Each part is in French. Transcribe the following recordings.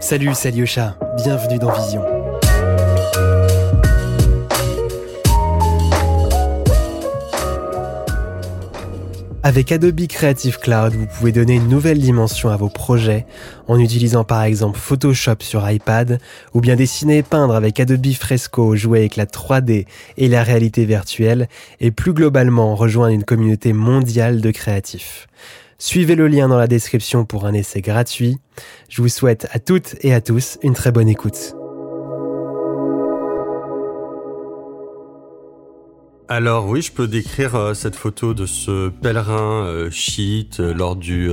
Salut, c'est Alyosha. Bienvenue dans Vision. Avec Adobe Creative Cloud, vous pouvez donner une nouvelle dimension à vos projets en utilisant par exemple Photoshop sur iPad ou bien dessiner et peindre avec Adobe Fresco, jouer avec la 3D et la réalité virtuelle et plus globalement rejoindre une communauté mondiale de créatifs. Suivez le lien dans la description pour un essai gratuit. Je vous souhaite à toutes et à tous une très bonne écoute. Alors oui, je peux décrire euh, cette photo de ce pèlerin euh, chiite euh, lors du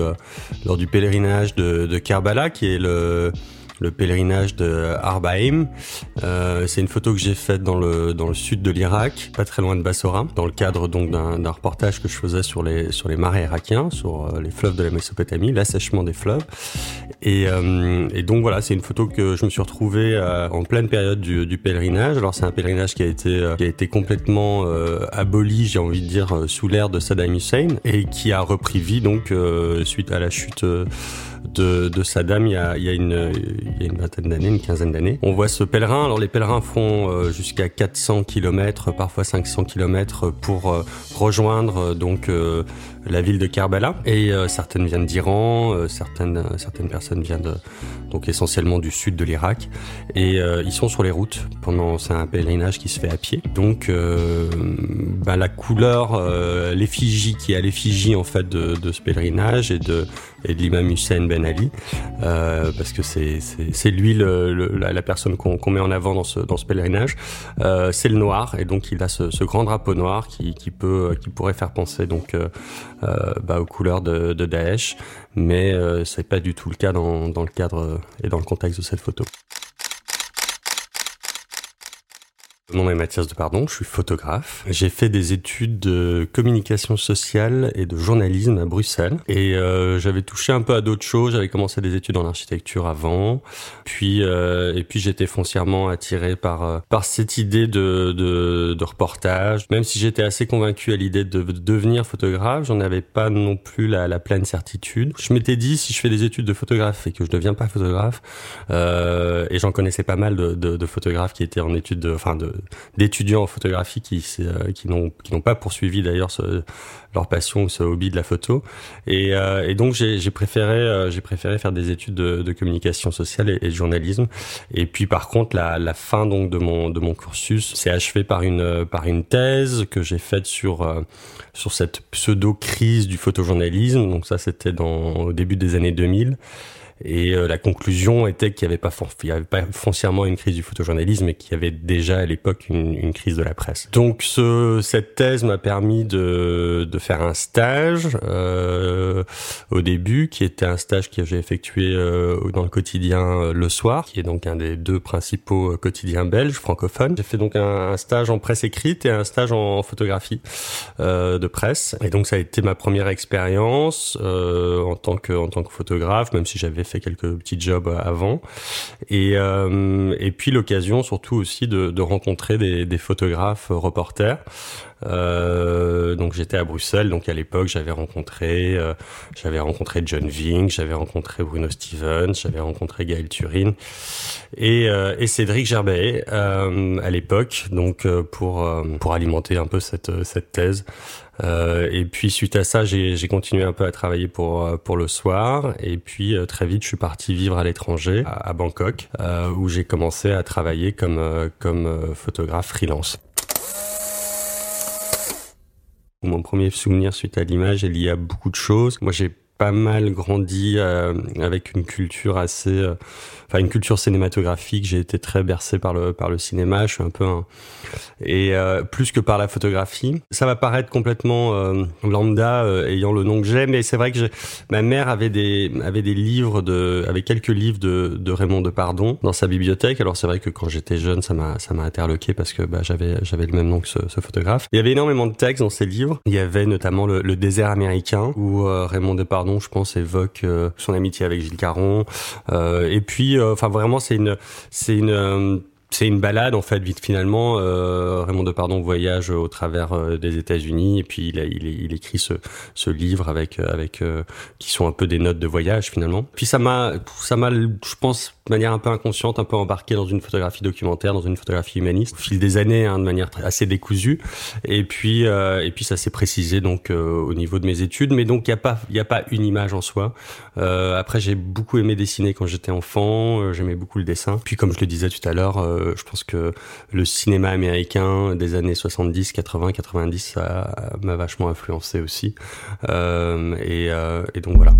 lors du pèlerinage de, de Kerbala, qui est le le pèlerinage de Arbaim. Euh, c'est une photo que j'ai faite dans le dans le sud de l'Irak, pas très loin de Bassora, dans le cadre donc d'un reportage que je faisais sur les sur les marais irakiens, sur euh, les fleuves de la Mésopotamie, l'assèchement des fleuves. Et, euh, et donc voilà, c'est une photo que je me suis retrouvé euh, en pleine période du, du pèlerinage. Alors c'est un pèlerinage qui a été qui a été complètement aboli, j'ai envie de dire, sous l'ère de Saddam Hussein et qui a repris vie donc suite à la chute de, de Saddam il y a, il y a, une, il y a une vingtaine d'années, une quinzaine d'années. On voit ce pèlerin. Alors les pèlerins font euh, jusqu'à 400 km, parfois 500 km pour euh, rejoindre euh, donc la ville de Karbala. Et certaines viennent d'Iran, certaines certaines personnes viennent de, donc essentiellement du sud de l'Irak. Et ils sont sur les routes pendant c'est un pèlerinage qui se fait à pied. Donc ben, la couleur, l'effigie qui est à l'effigie en fait de, de ce pèlerinage et de et de l'imam Hussein Ben Ali, euh, parce que c'est lui le, la, la, personne qu'on met en avant dans ce dans ce pèlerinage. Euh, c'est le noir et donc il a ce, grand drapeau noir qui, qui peut qui pourrait faire penser donc euh, bah, aux couleurs de, de Daesh, mais c'est pas du tout le cas dans dans le cadre et dans le contexte de cette photo. Mon nom est Mathias de Pardon, je suis photographe. J'ai fait des études de communication sociale et de journalisme à Bruxelles. Et euh, j'avais touché un peu à d'autres choses. J'avais commencé des études en architecture avant. Puis euh, et puis j'étais foncièrement attiré par euh, par cette idée de, de, de reportage. Même si j'étais assez convaincu à l'idée de, devenir photographe, j'en avais pas non plus la, la pleine certitude. Je m'étais dit si je fais des études de photographe et que je deviens pas photographe, euh, et j'en connaissais pas mal de, de, de photographes qui étaient en études de, enfin de d'étudiants en photographie qui euh, n'ont pas poursuivi d'ailleurs leur passion ou ce hobby de la photo. Et, euh, donc j'ai préféré euh, j'ai préféré faire des études de, communication sociale et, de journalisme. Et puis par contre la, fin donc de mon cursus s'est achevée par une thèse que j'ai faite sur sur cette pseudo crise du photojournalisme. Donc ça c'était au début des années 2000 et euh, la conclusion était qu'il n'y avait, pas foncièrement une crise du photojournalisme, mais qu'il y avait déjà à l'époque une, crise de la presse. Donc ce, cette thèse m'a permis de, de faire un stage euh, au début, qui était un stage que j'ai effectué euh, dans le quotidien euh, Le Soir, qui est donc un des deux principaux euh, quotidiens belges francophones. J'ai fait donc un, stage en presse écrite et un stage en, photographie de presse. Et donc ça a été ma première expérience en tant que en tant que photographe, même si j'avais fait quelques petits jobs avant. Et, euh, et puis l'occasion surtout aussi de, de rencontrer des, des, photographes reporters. Euh, donc j'étais à Bruxelles, donc à l'époque j'avais rencontré, euh, rencontré John Vink, j'avais rencontré Bruno Stevens, j'avais rencontré Gaël Turin et, euh, et Cédric Gerbet euh, à l'époque, donc pour pour alimenter un peu cette cette thèse. Euh, et puis suite à ça, j'ai continué un peu à travailler pour euh, pour le soir. Et puis euh, très vite, je suis parti vivre à l'étranger, à, Bangkok, où j'ai commencé à travailler comme comme photographe freelance. Mon premier souvenir suite à l'image est lié à beaucoup de choses. Moi, j'ai pas mal grandi avec une culture assez enfin une culture cinématographique. J'ai été très bercé par le par le cinéma. Je suis un peu un et euh, plus que par la photographie. Ça va paraître complètement euh, lambda euh, ayant le nom que j'ai, mais c'est vrai que ma mère avait des avait des livres de avait quelques livres de, de Raymond Depardon dans sa bibliothèque. Alors c'est vrai que quand j'étais jeune, ça m'a ça m'a interloqué parce que bah, j'avais j'avais le même nom que ce, ce, photographe. Il y avait énormément de textes dans ces livres. Il y avait notamment le, le désert américain où Raymond Depardon, je pense, évoque son amitié avec Gilles Caron. et puis euh, enfin vraiment c'est une c'est une euh, c'est une balade en fait vite finalement. Euh, Raymond Depardon voyage au travers euh, des États-Unis et puis il, il, il, écrit ce, ce livre avec avec euh, qui sont un peu des notes de voyage finalement. Puis ça m'a ça m'a je pense de manière un peu inconsciente un peu embarqué dans une photographie documentaire dans une photographie humaniste. Au fil des années hein, de manière assez décousue. Et puis euh, et puis ça s'est précisé donc au niveau de mes études. Mais donc il y a pas il y a pas une image en soi. Après j'ai beaucoup aimé dessiner quand j'étais enfant j'aimais beaucoup le dessin. Puis comme je le disais tout à l'heure euh, je pense que le cinéma américain des années 70, 80, 90, ça m'a vachement influencé aussi. Euh, et, euh, et donc voilà.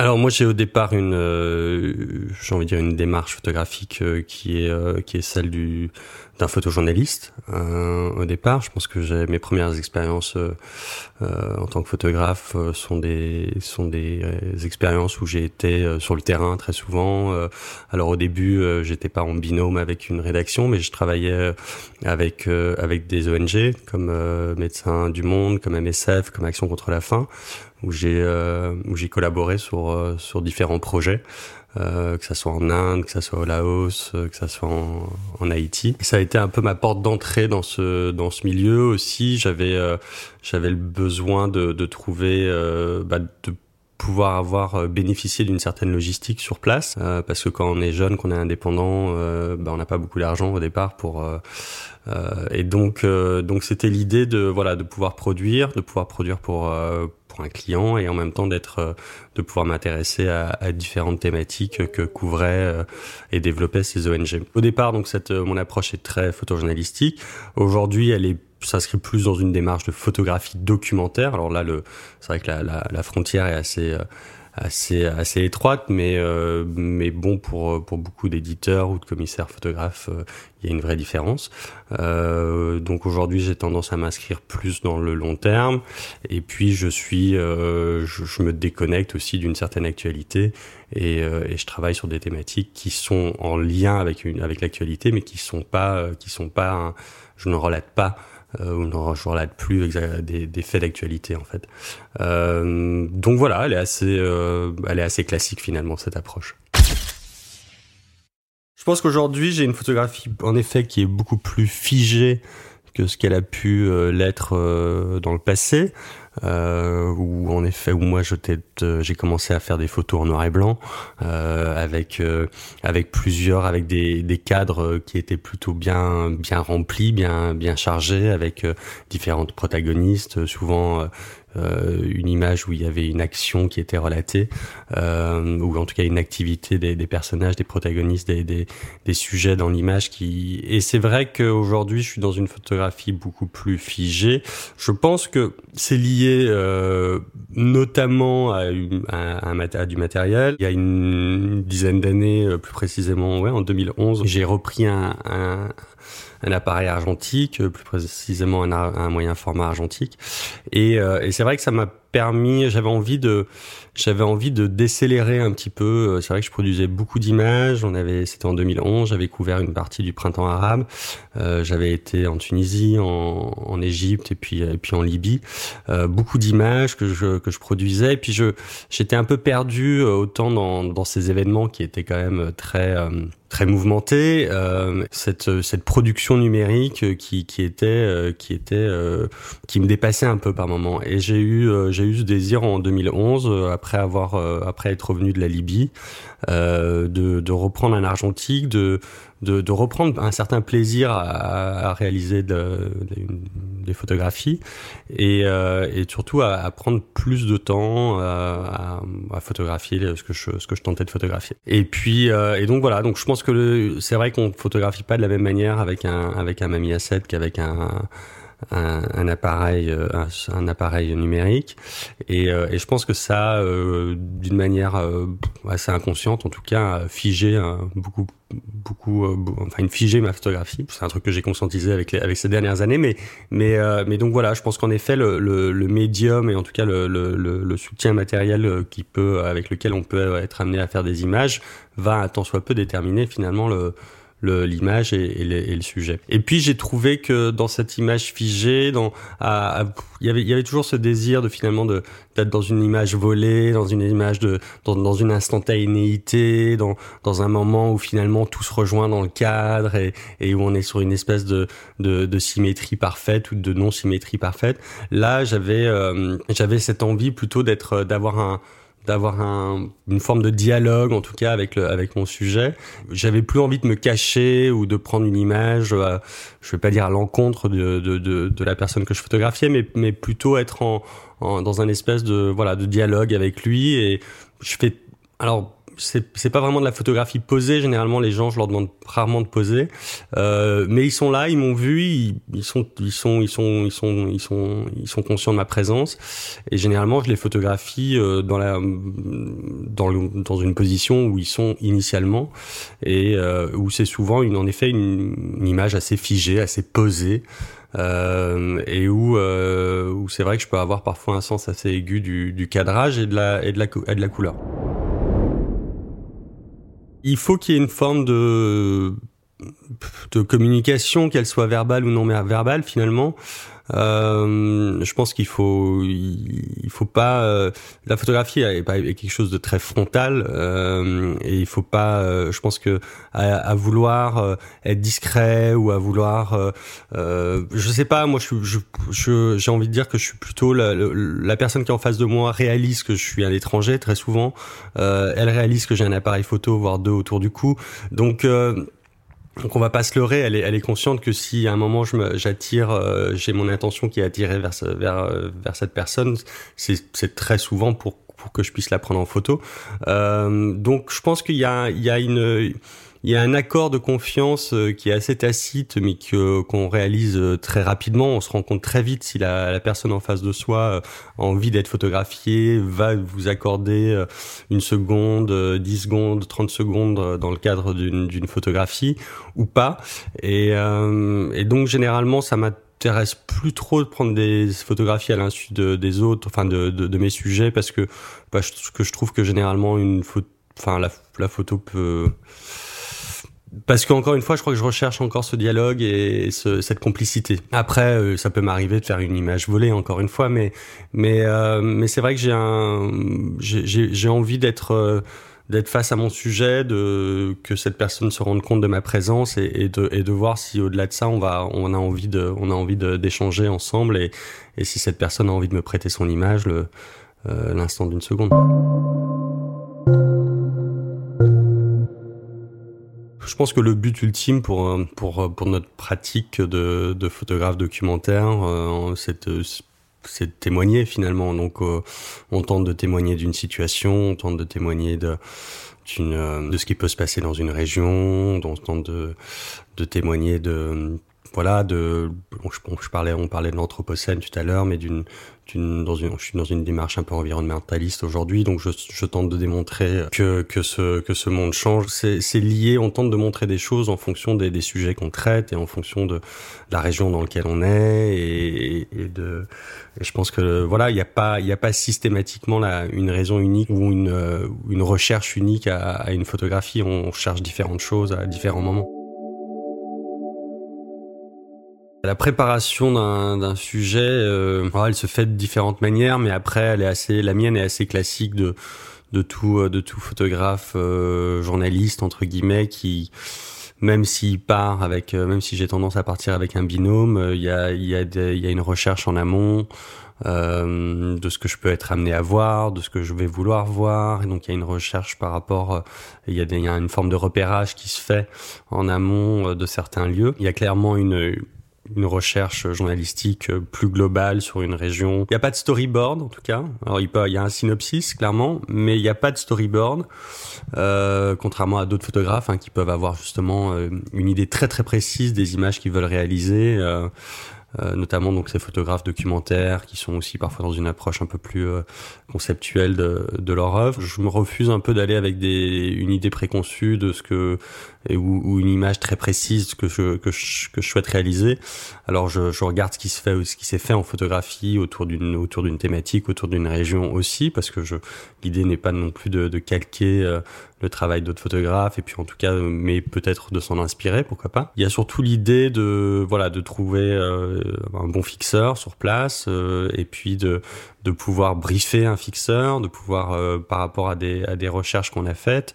Alors moi j'ai au départ une, j'ai envie de dire une démarche photographique qui est qui est celle du d'un photojournaliste au départ. Je pense que mes premières expériences en tant que photographe sont des sont des expériences où j'ai été sur le terrain très souvent. alors au début j'étais pas en binôme avec une rédaction, mais je travaillais avec avec des ONG comme Médecins du Monde, comme MSF, comme Action contre la faim où j'ai euh, où j'ai collaboré sur euh, sur différents projets. Euh, que ça soit en Inde, que ça soit au Laos, euh, que ça soit en, Haïti. ça a été un peu ma porte d'entrée dans ce dans ce milieu aussi. J'avais euh, j'avais le besoin de, de trouver bah, de pouvoir avoir bénéficié d'une certaine logistique sur place parce que quand on est jeune qu'on est indépendant bah, on n'a pas beaucoup d'argent au départ pour et donc donc c'était l'idée de voilà de pouvoir produire de pouvoir produire pour un client et en même temps d'être euh, de pouvoir m'intéresser à, à, différentes thématiques que couvraient euh, et développaient ces ONG. Au départ, donc cette euh, mon approche est très photojournalistique. Aujourd'hui, elle est s'inscrit plus dans une démarche de photographie documentaire. Alors là, le, c'est vrai que la, la, la, frontière est assez assez assez étroite, mais euh, mais bon pour pour beaucoup d'éditeurs ou de commissaires photographes, euh, il y a une vraie différence. Euh, donc aujourd'hui, j'ai tendance à m'inscrire plus dans le long terme, et puis je suis je, je, me déconnecte aussi d'une certaine actualité et, et, je travaille sur des thématiques qui sont en lien avec une avec l'actualité, mais qui sont pas qui sont pas je ne relate pas euh, où je relate plus des, des faits d'actualité en fait. Euh, donc voilà, elle est assez, euh, elle est assez classique finalement cette approche. Je pense qu'aujourd'hui j'ai une photographie en effet qui est beaucoup plus figée que ce qu'elle a pu l'être dans le passé. Euh, où en effet où moi j'ai commencé à faire des photos en noir et blanc euh, avec avec plusieurs avec des, des cadres qui étaient plutôt bien bien remplis bien bien chargés avec différentes protagonistes souvent euh, une image où il y avait une action qui était relatée, euh, ou en tout cas une activité des, des personnages, des protagonistes, des, des, des sujets dans l'image qui. Et c'est vrai qu'aujourd'hui, je suis dans une photographie beaucoup plus figée. Je pense que c'est lié euh, notamment à, à, à, du matériel. Il y a une dizaine d'années, euh, plus précisément, ouais, en 2011, j'ai repris un, un un appareil argentique, euh, plus précisément un, un moyen format argentique. Et, euh, et c'est vrai que ça m'a permis, j'avais envie de, j'avais envie de décélérer un petit peu. Euh, c'est vrai que je produisais beaucoup d'images. On avait, c'était en 2011. J'avais couvert une partie du printemps arabe. Euh, j'avais été en Tunisie, en, en Égypte et puis et puis en Libye. Euh, beaucoup d'images que je que je produisais. Et puis je j'étais un peu perdu euh, autant dans dans ces événements qui étaient quand même très très mouvementés. Euh, cette cette production numérique qui qui était qui était qui me dépassait un peu par moment. Et j'ai eu j'ai eu ce désir en 2011 après après avoir euh, après être revenu de la Libye, euh, de, reprendre un argentique, de, reprendre un certain plaisir à, réaliser de, des photographies et, euh, surtout à, prendre plus de temps à, photographier ce que je ce que je tentais de photographier. Et puis et donc voilà donc je pense que c'est vrai qu'on photographie pas de la même manière avec un avec un Mami A7 qu'avec un un, un appareil, euh, un, appareil numérique. Et, euh, et, je pense que ça, euh, d'une manière assez inconsciente, en tout cas, figé beaucoup beaucoup enfin une figé ma photographie c'est un truc que j'ai conscientisé avec les, avec ces dernières années mais mais mais donc voilà je pense qu'en effet le, le, le, médium et en tout cas le, le, le soutien matériel qui peut avec lequel on peut être amené à faire des images va tant soit peu déterminer finalement le l'image et, le sujet. Et puis j'ai trouvé que dans cette image figée, dans, il y avait, y avait toujours ce désir de finalement d'être dans une image volée, dans une image de, dans, dans une instantanéité, dans dans un moment où finalement tout se rejoint dans le cadre et, et où on est sur une espèce de de, de symétrie parfaite ou de non symétrie parfaite. Là, j'avais euh, j'avais cette envie plutôt d'être d'avoir un d'avoir un, une forme de dialogue en tout cas avec avec mon sujet. J'avais plus envie de me cacher ou de prendre une image, euh, je vais pas dire à l'encontre de, de, de, la personne que je photographiais, mais, mais plutôt être en, dans un espèce de voilà de dialogue avec lui et je fais alors c'est pas vraiment de la photographie posée. Généralement, les gens, je leur demande rarement de poser, euh, mais ils sont là, ils m'ont vu, ils, ils, sont, ils sont, ils sont, ils sont, ils sont, conscients de ma présence. Et généralement, je les photographie euh, dans la, dans, le, dans une position où ils sont initialement et euh, où c'est souvent, une, en effet, une, une, image assez figée, assez posée. Euh, et où, euh, où c'est vrai que je peux avoir parfois un sens assez aigu du, du cadrage et de la, et de la, et de la couleur. Il faut qu'il y ait une forme de communication, qu'elle soit verbale ou non verbale finalement. Euh, je pense qu'il faut, il faut pas. Euh, la photographie est, pas, quelque chose de très frontal euh, et il faut pas. Euh, je pense que à, vouloir euh, être discret ou à vouloir, je sais pas. Moi, je, je, j'ai envie de dire que je suis plutôt la, la, personne qui est en face de moi réalise que je suis à l'étranger très souvent. elle réalise que j'ai un appareil photo, voire deux autour du cou. Donc donc on va pas se leurrer, elle est, elle est consciente que si à un moment j'attire, euh, j'ai mon intention qui est attirée vers, vers, euh, vers cette personne, c'est très souvent pour, pour que je puisse la prendre en photo. Euh, donc je pense qu'il y a, il y a une il y a un accord de confiance euh, qui est assez tacite, mais que qu'on réalise euh, très rapidement. On se rend compte très vite si la, la personne en face de soi euh, a envie d'être photographiée, va vous accorder une seconde, 10 secondes, 30 secondes dans le cadre d'une photographie ou pas. Et, et donc généralement, ça m'intéresse plus trop de prendre des photographies à l'insu de, des autres, enfin de, de, de, mes sujets, parce que parce que je trouve que généralement une photo, enfin la, la photo peut parce qu'encore une fois, je crois que je recherche encore ce dialogue et ce, cette complicité. Après, euh, ça peut m'arriver de faire une image volée, encore une fois, mais euh, c'est vrai que j'ai envie d'être euh, d'être face à mon sujet, que cette personne se rende compte de ma présence et, de voir si au-delà de ça, on a envie d'échanger ensemble et si cette personne a envie de me prêter son image l'instant d'une seconde. Je pense que le but ultime pour euh, euh, pour notre pratique de, photographe documentaire, euh, c'est de, témoigner finalement. Donc, on tente de témoigner d'une situation, on tente de témoigner de de ce qui peut se passer dans une région, on tente de de témoigner de voilà, de, je, parlais, on parlait de l'anthropocène tout à l'heure, mais d'une, je suis dans une démarche un peu environnementaliste aujourd'hui, donc je, tente de démontrer que que ce que ce monde change. C'est, lié, on tente de montrer des choses en fonction des, des sujets qu'on traite et en fonction de la région dans laquelle on est et, de. Je pense que voilà, il n'y a pas a pas systématiquement une raison unique ou une une recherche unique à une photographie. On cherche différentes choses à différents moments. La préparation d'un sujet, euh, elle se fait de différentes manières, mais après, elle est assez, la mienne est assez classique de de tout euh, de tout photographe euh, journaliste entre guillemets qui même s'il part avec même si j'ai tendance à partir avec un binôme il y a y a y a une recherche en amont euh, de ce que je peux être amené à voir, de ce que je vais vouloir voir. Et donc il y a une recherche par rapport, il, y il y a une forme de repérage qui se fait en amont de certains lieux. Il y a clairement une une recherche journalistique plus globale sur une région. Il n'y a pas de storyboard en tout cas. Alors il, peut, il y a un synopsis clairement, mais il n'y a pas de storyboard, euh, contrairement à d'autres photographes hein, qui peuvent avoir justement euh, une idée très très précise des images qu'ils veulent réaliser. Euh, euh, notamment donc ces photographes documentaires qui sont aussi parfois dans une approche un peu plus euh, conceptuelle de, de, leur œuvre. Je me refuse un peu d'aller avec des, une idée préconçue de ce que et, ou, ou, une image très précise que je, que je, que je souhaite réaliser. Alors je, je regarde ce qui se fait, ce qui s'est fait en photographie autour d'une autour d'une thématique, autour d'une région aussi, parce que je l'idée n'est pas non plus de, de calquer euh, le travail d'autres photographes et puis en tout cas mais peut-être de s'en inspirer pourquoi pas il y a surtout l'idée de voilà de trouver un bon fixeur sur place et puis de de pouvoir briefer un fixeur, de pouvoir euh, par rapport à des, à des recherches qu'on a faites,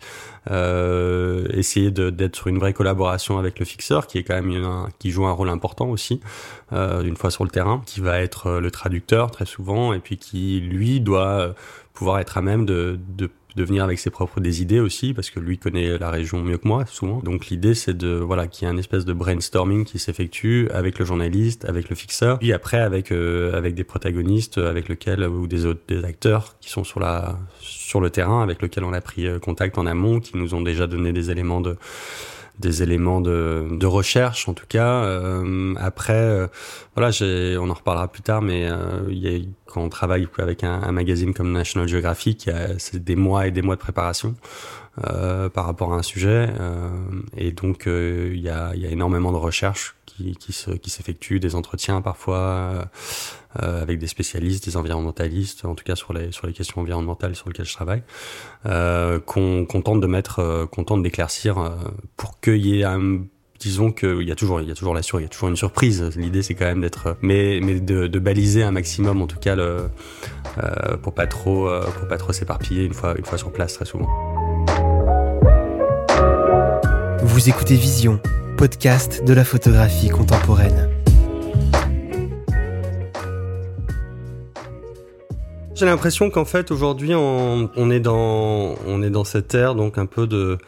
euh, essayer d'être sur une vraie collaboration avec le fixeur, qui est quand même qui joue un rôle important aussi euh, une fois sur le terrain, qui va être euh, le traducteur très souvent, et puis qui lui doit pouvoir être à même de de venir avec ses propres des idées aussi parce que lui connaît la région mieux que moi souvent. Donc l'idée c'est de voilà qu'il y ait un espèce de brainstorming qui s'effectue avec le journaliste, avec le fixeur, puis après avec euh, avec des protagonistes avec lesquels ou des autres des acteurs qui sont sur la sur le terrain avec lesquels on a pris euh, contact en amont, qui nous ont déjà donné des éléments de des éléments de, recherche en tout cas. Euh, après, euh, voilà, on en reparlera plus tard, mais euh, y a, quand on travaille avec un, magazine comme National Geographic, c'est des mois et des mois de préparation. Par rapport à un sujet. Et donc, il y, a, y, a, énormément de recherches qui, qui, se, qui s'effectuent, des entretiens parfois avec des spécialistes, des environnementalistes, en tout cas sur les, sur les questions environnementales sur lesquelles je travaille, qu'on, qu'on tente de mettre, qu'on tente d'éclaircir pour qu'il y ait un disons qu'il y a toujours, il y a toujours la sur, il y a toujours une surprise. L'idée, c'est quand même d'être, mais, mais de, baliser un maximum, en tout cas, euh, pour pas trop, pour pas trop s'éparpiller une fois, une fois sur place, très souvent. Vous écoutez Vision, podcast de la photographie contemporaine. J'ai l'impression qu'en fait aujourd'hui on, on, est dans on est dans cette ère donc un peu de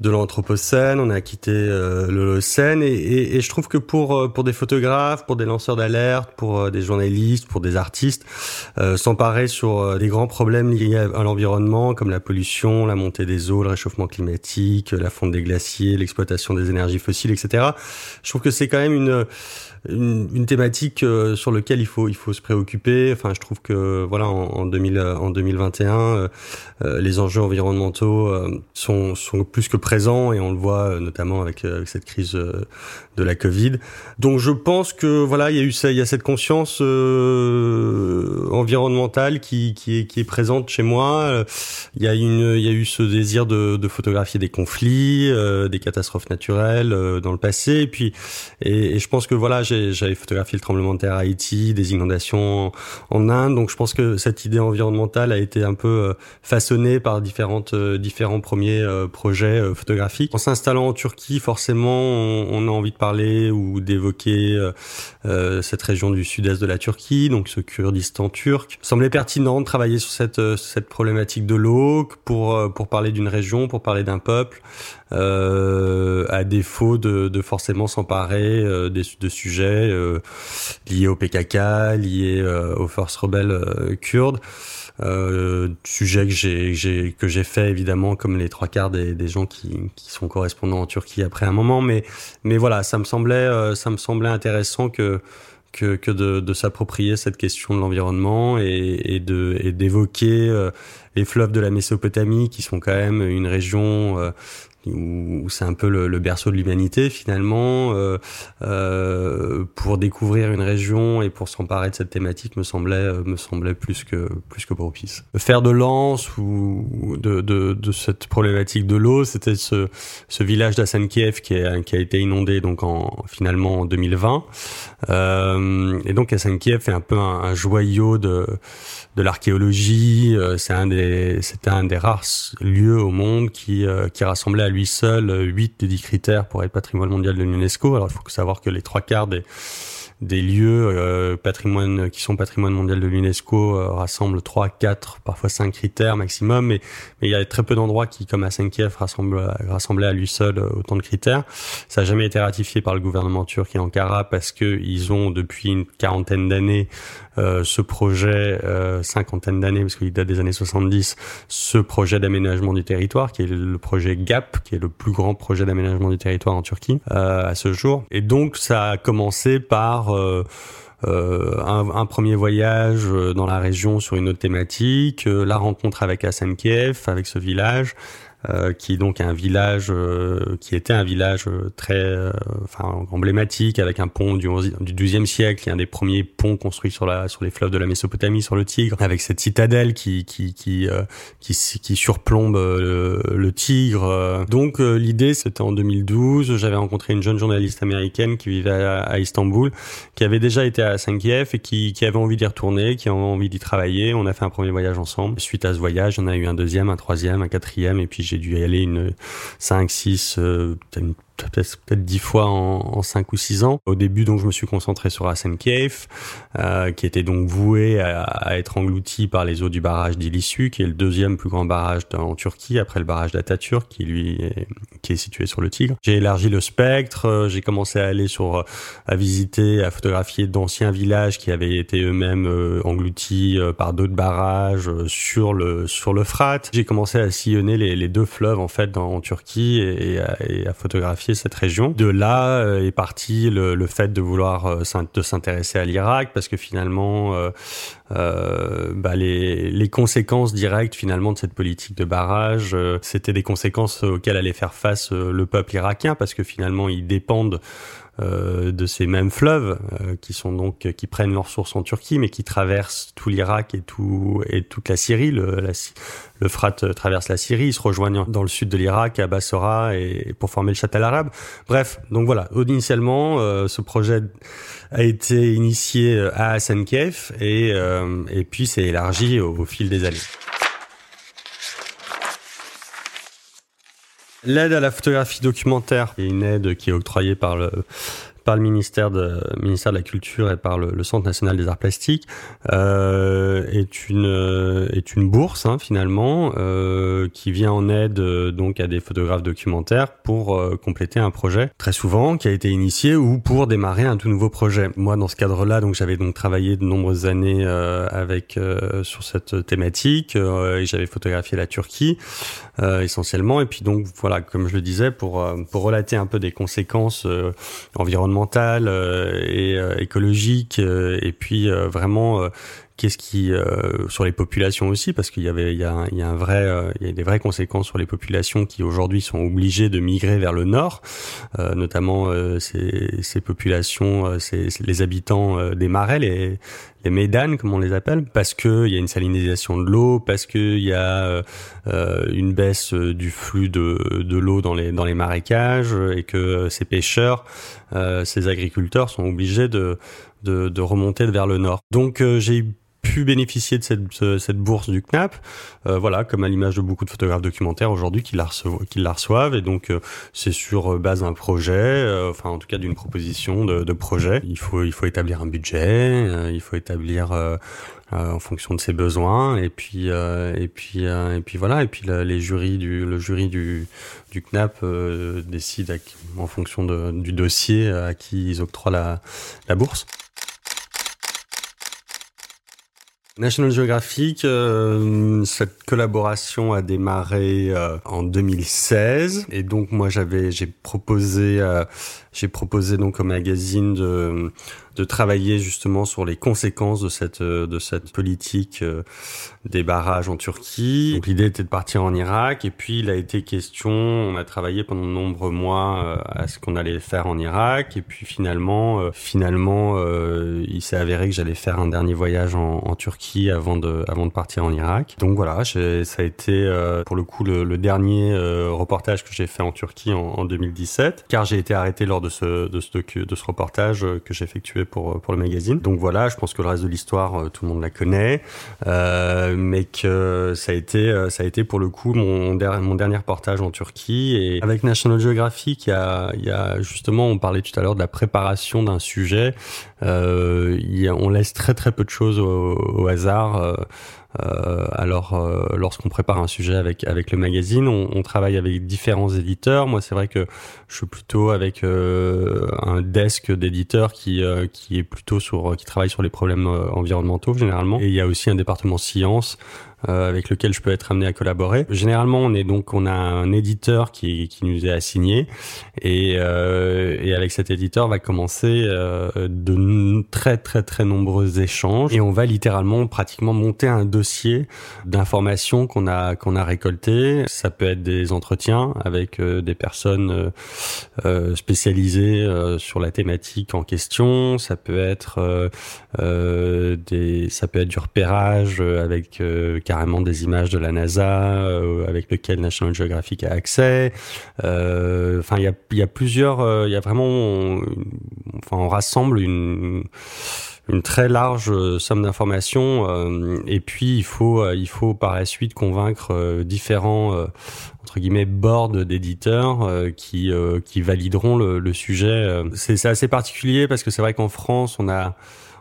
de l'anthropocène. On a quitté euh, l'holocène et, et, et, je trouve que pour euh, pour des photographes, pour des lanceurs d'alerte, pour euh, des journalistes, pour des artistes, euh, s'emparer sur euh, des grands problèmes liés à, l'environnement comme la pollution, la montée des eaux, le réchauffement climatique, la fonte des glaciers, l'exploitation des énergies fossiles, etc. Je trouve que c'est quand même une une, une thématique euh, sur laquelle il faut il faut se préoccuper. Enfin, je trouve que voilà en, en, 2000, en 2021, euh, euh, les enjeux environnementaux sont sont plus que présents et on le voit notamment avec, avec cette crise de la Covid. Donc je pense que voilà, il y a eu ça, il y a cette conscience environnementale qui qui est qui est présente chez moi. Il y a une il y a eu ce désir de, de photographier des conflits, des catastrophes naturelles dans le passé et puis et, et je pense que voilà j'avais photographié le tremblement de terre à Haïti, des inondations en Inde. Donc je pense que cette idée environnementale a été un peu euh, façonnée par différentes, euh, différents premiers euh, projets photographiques. En s'installant en Turquie, forcément, on, a envie de parler ou d'évoquer cette région du sud-est de la Turquie, donc ce Kurdistan turc. Il semblait pertinent de travailler sur cette, cette problématique de l'eau pour, pour parler d'une région, pour parler d'un peuple, à défaut de, forcément s'emparer de sujets euh, liés au PKK, liés euh, aux forces rebelles euh, kurdes. Sujet que j'ai que j'ai fait évidemment comme les trois quarts des, gens qui, sont correspondants en Turquie après un moment mais mais voilà ça me semblait ça me semblait intéressant que que, de, s'approprier cette question de l'environnement et, de et d'évoquer les fleuves de la Mésopotamie qui sont quand même une région où, c'est un peu le, le, berceau de l'humanité finalement, euh, euh, pour découvrir une région et pour s'emparer de cette thématique me semblait euh, me semblait plus que plus que propice. Faire de lance ou de, de, de cette problématique de l'eau, c'était ce, ce village d'Assankiev qui, est, qui a été inondé donc en finalement en 2020. Euh, et donc Assankiev est un peu un, un joyau de de l'archéologie. Euh, c'est un des c'était un des rares lieux au monde qui qui rassemblait à lui seul 8 des 10 critères pour être patrimoine mondial de l'UNESCO. Alors il faut savoir que les trois quarts des des lieux euh, patrimoine qui sont patrimoine mondial de l'UNESCO euh, rassemblent 3, 4, parfois 5 critères maximum, mais, mais il y a très peu d'endroits qui, comme à 5 Kiev, rassemblent, rassemblaient à lui seul euh, autant de critères. Ça n'a jamais été ratifié par le gouvernement turc et Ankara parce que ils ont depuis une quarantaine d'années euh, ce projet, euh, cinquantaine d'années, parce qu'il date des années 70, ce projet d'aménagement du territoire, qui est le projet GAP, qui est le plus grand projet d'aménagement du territoire en Turquie euh, à ce jour. Et donc, ça a commencé par... Euh, euh, un, un, premier voyage dans la région sur une autre thématique, la rencontre avec Kiev, avec ce village, qui est donc un village qui était un village très enfin emblématique avec un pont du, du 12e siècle, qui est un des premiers ponts construits sur la sur les fleuves de la Mésopotamie, sur le Tigre, avec cette citadelle qui qui qui qui, qui, surplombe le, le Tigre. Donc l'idée c'était en 2012, j'avais rencontré une jeune journaliste américaine qui vivait à, Istanbul, qui avait déjà été à Saint-Kiev et qui, qui avait envie d'y retourner, qui avait envie d'y travailler. On a fait un premier voyage ensemble. Suite à ce voyage, on a eu un deuxième, un troisième, un quatrième, et puis j'ai dû y aller une 5, 6, euh, peut-être dix fois en, 5 ou 6 ans. Au début, donc, je me suis concentré sur Hassan Cave, euh, qui était donc voué à, à, être englouti par les eaux du barrage d'Ilissu, qui est le deuxième plus grand barrage en Turquie, après le barrage d'Atatürk, qui lui est, qui est situé sur le Tigre. J'ai élargi le spectre, euh, j'ai commencé à aller sur, à visiter, à photographier d'anciens villages qui avaient été eux-mêmes euh, engloutis euh, par d'autres barrages sur le sur le Frat. J'ai commencé à sillonner les, les, deux fleuves en fait en Turquie et, à, et à photographier cette région. De là euh, est parti le, le, fait de vouloir euh, s'intéresser à l'Irak parce que finalement euh, euh, bah les, les, conséquences directes finalement de cette politique de barrage, c'était des conséquences auxquelles allait faire face le peuple irakien parce que finalement ils dépendent euh, de ces mêmes fleuves euh, qui sont donc qui prennent leur source en Turquie mais qui traversent tout l'Irak et tout et toute la Syrie. Le, le Frat traverse la Syrie ils se rejoignent dans le sud de l'Irak à Bassora et, pour former le Châtel arabe. Bref donc voilà. Initialement euh, ce projet a été initié à Hassan et et puis s'est élargi au, au fil des années. L'aide à la photographie documentaire est une aide qui est octroyée par le par le ministère de, ministère de la Culture et par le, Centre national des arts plastiques euh, est une est une bourse hein, finalement euh, qui vient en aide euh, donc à des photographes documentaires pour euh, compléter un projet très souvent qui a été initié ou pour démarrer un tout nouveau projet. Moi dans ce cadre-là donc j'avais donc travaillé de nombreuses années euh, avec euh, sur cette thématique et j'avais photographié la Turquie essentiellement et puis donc voilà comme je le disais pour pour relater un peu des conséquences environnementales euh, et euh, écologique euh, et puis vraiment qu'est-ce qui sur les populations aussi parce qu'il y avait il y a, il y a un vrai il y a des vraies conséquences sur les populations qui aujourd'hui sont obligées de migrer vers le nord notamment ces, ces populations c'est les habitants des marais les les médanes comme on les appelle parce que il y a une salinisation de l'eau parce que il y a euh, une baisse du flux de, de l'eau dans les dans les marécages et que ces pêcheurs euh, ces agriculteurs sont obligés de, de, de remonter vers le nord. Donc euh, j'ai pu bénéficier de cette, cette bourse du CNAP, euh, voilà, comme à l'image de beaucoup de photographes documentaires aujourd'hui qui la, reçoivent, qui la reçoivent, et donc euh, c'est sur euh, base d'un projet, euh, enfin en tout cas d'une proposition de, de, projet. Il faut il faut établir un budget, euh, il faut établir en fonction de ses besoins, et puis et puis et puis voilà, et puis les jurys du le jury du du CNAP décide en fonction de, du dossier à qui ils octroient la, la bourse. National Geographic, euh, cette collaboration a démarré euh, en 2016 et donc moi j'avais j'ai proposé euh, j'ai proposé donc au magazine de de travailler justement sur les conséquences de cette de cette politique euh, des barrages en Turquie. Donc l'idée était de partir en Irak et puis il a été question, on a travaillé pendant de nombreux mois euh, à ce qu'on allait faire en Irak et puis finalement euh, finalement il s'est avéré que j'allais faire un dernier voyage en, Turquie avant de avant de partir en Irak. Donc voilà, ça a été pour le coup le, le dernier reportage que j'ai fait en Turquie en, en 2017 car j'ai été arrêté lors de ce de ce de ce reportage que j'effectuais pour, pour le magazine. Donc voilà, je pense que le reste de l'histoire, euh, tout le monde la connaît, euh, mais que ça a été, euh, ça a été pour le coup mon, der mon dernier reportage en Turquie. Et avec National Geographic, il y a, justement, on parlait tout à l'heure de la préparation d'un sujet. Euh, on laisse très très peu de choses au hasard. Euh, alors, euh, lorsqu'on prépare un sujet avec avec le magazine, on, travaille avec différents éditeurs. Moi, c'est vrai que je suis plutôt avec euh, un desk d'éditeurs qui qui est plutôt sur qui travaille sur les problèmes environnementaux généralement. Et il y a aussi un département sciences euh, avec lequel je peux être amené à collaborer. Généralement, on est donc on a un éditeur qui, qui nous est assigné et, euh, et avec cet éditeur va commencer euh, de très très très nombreux échanges et on va littéralement pratiquement monter un dossier d'informations qu'on a qu'on a récoltées. Ça peut être des entretiens avec des personnes spécialisées sur la thématique en question. Ça peut être des ça peut être du repérage avec carrément des images de la NASA avec lequel National Geographic a accès. Enfin, il y a plusieurs il y a vraiment enfin on rassemble une très large euh, somme d'informations euh, et puis il faut euh, il faut par la suite convaincre différents entre guillemets boards d'éditeurs qui qui valideront le sujet c'est assez particulier parce que c'est vrai qu'en France on a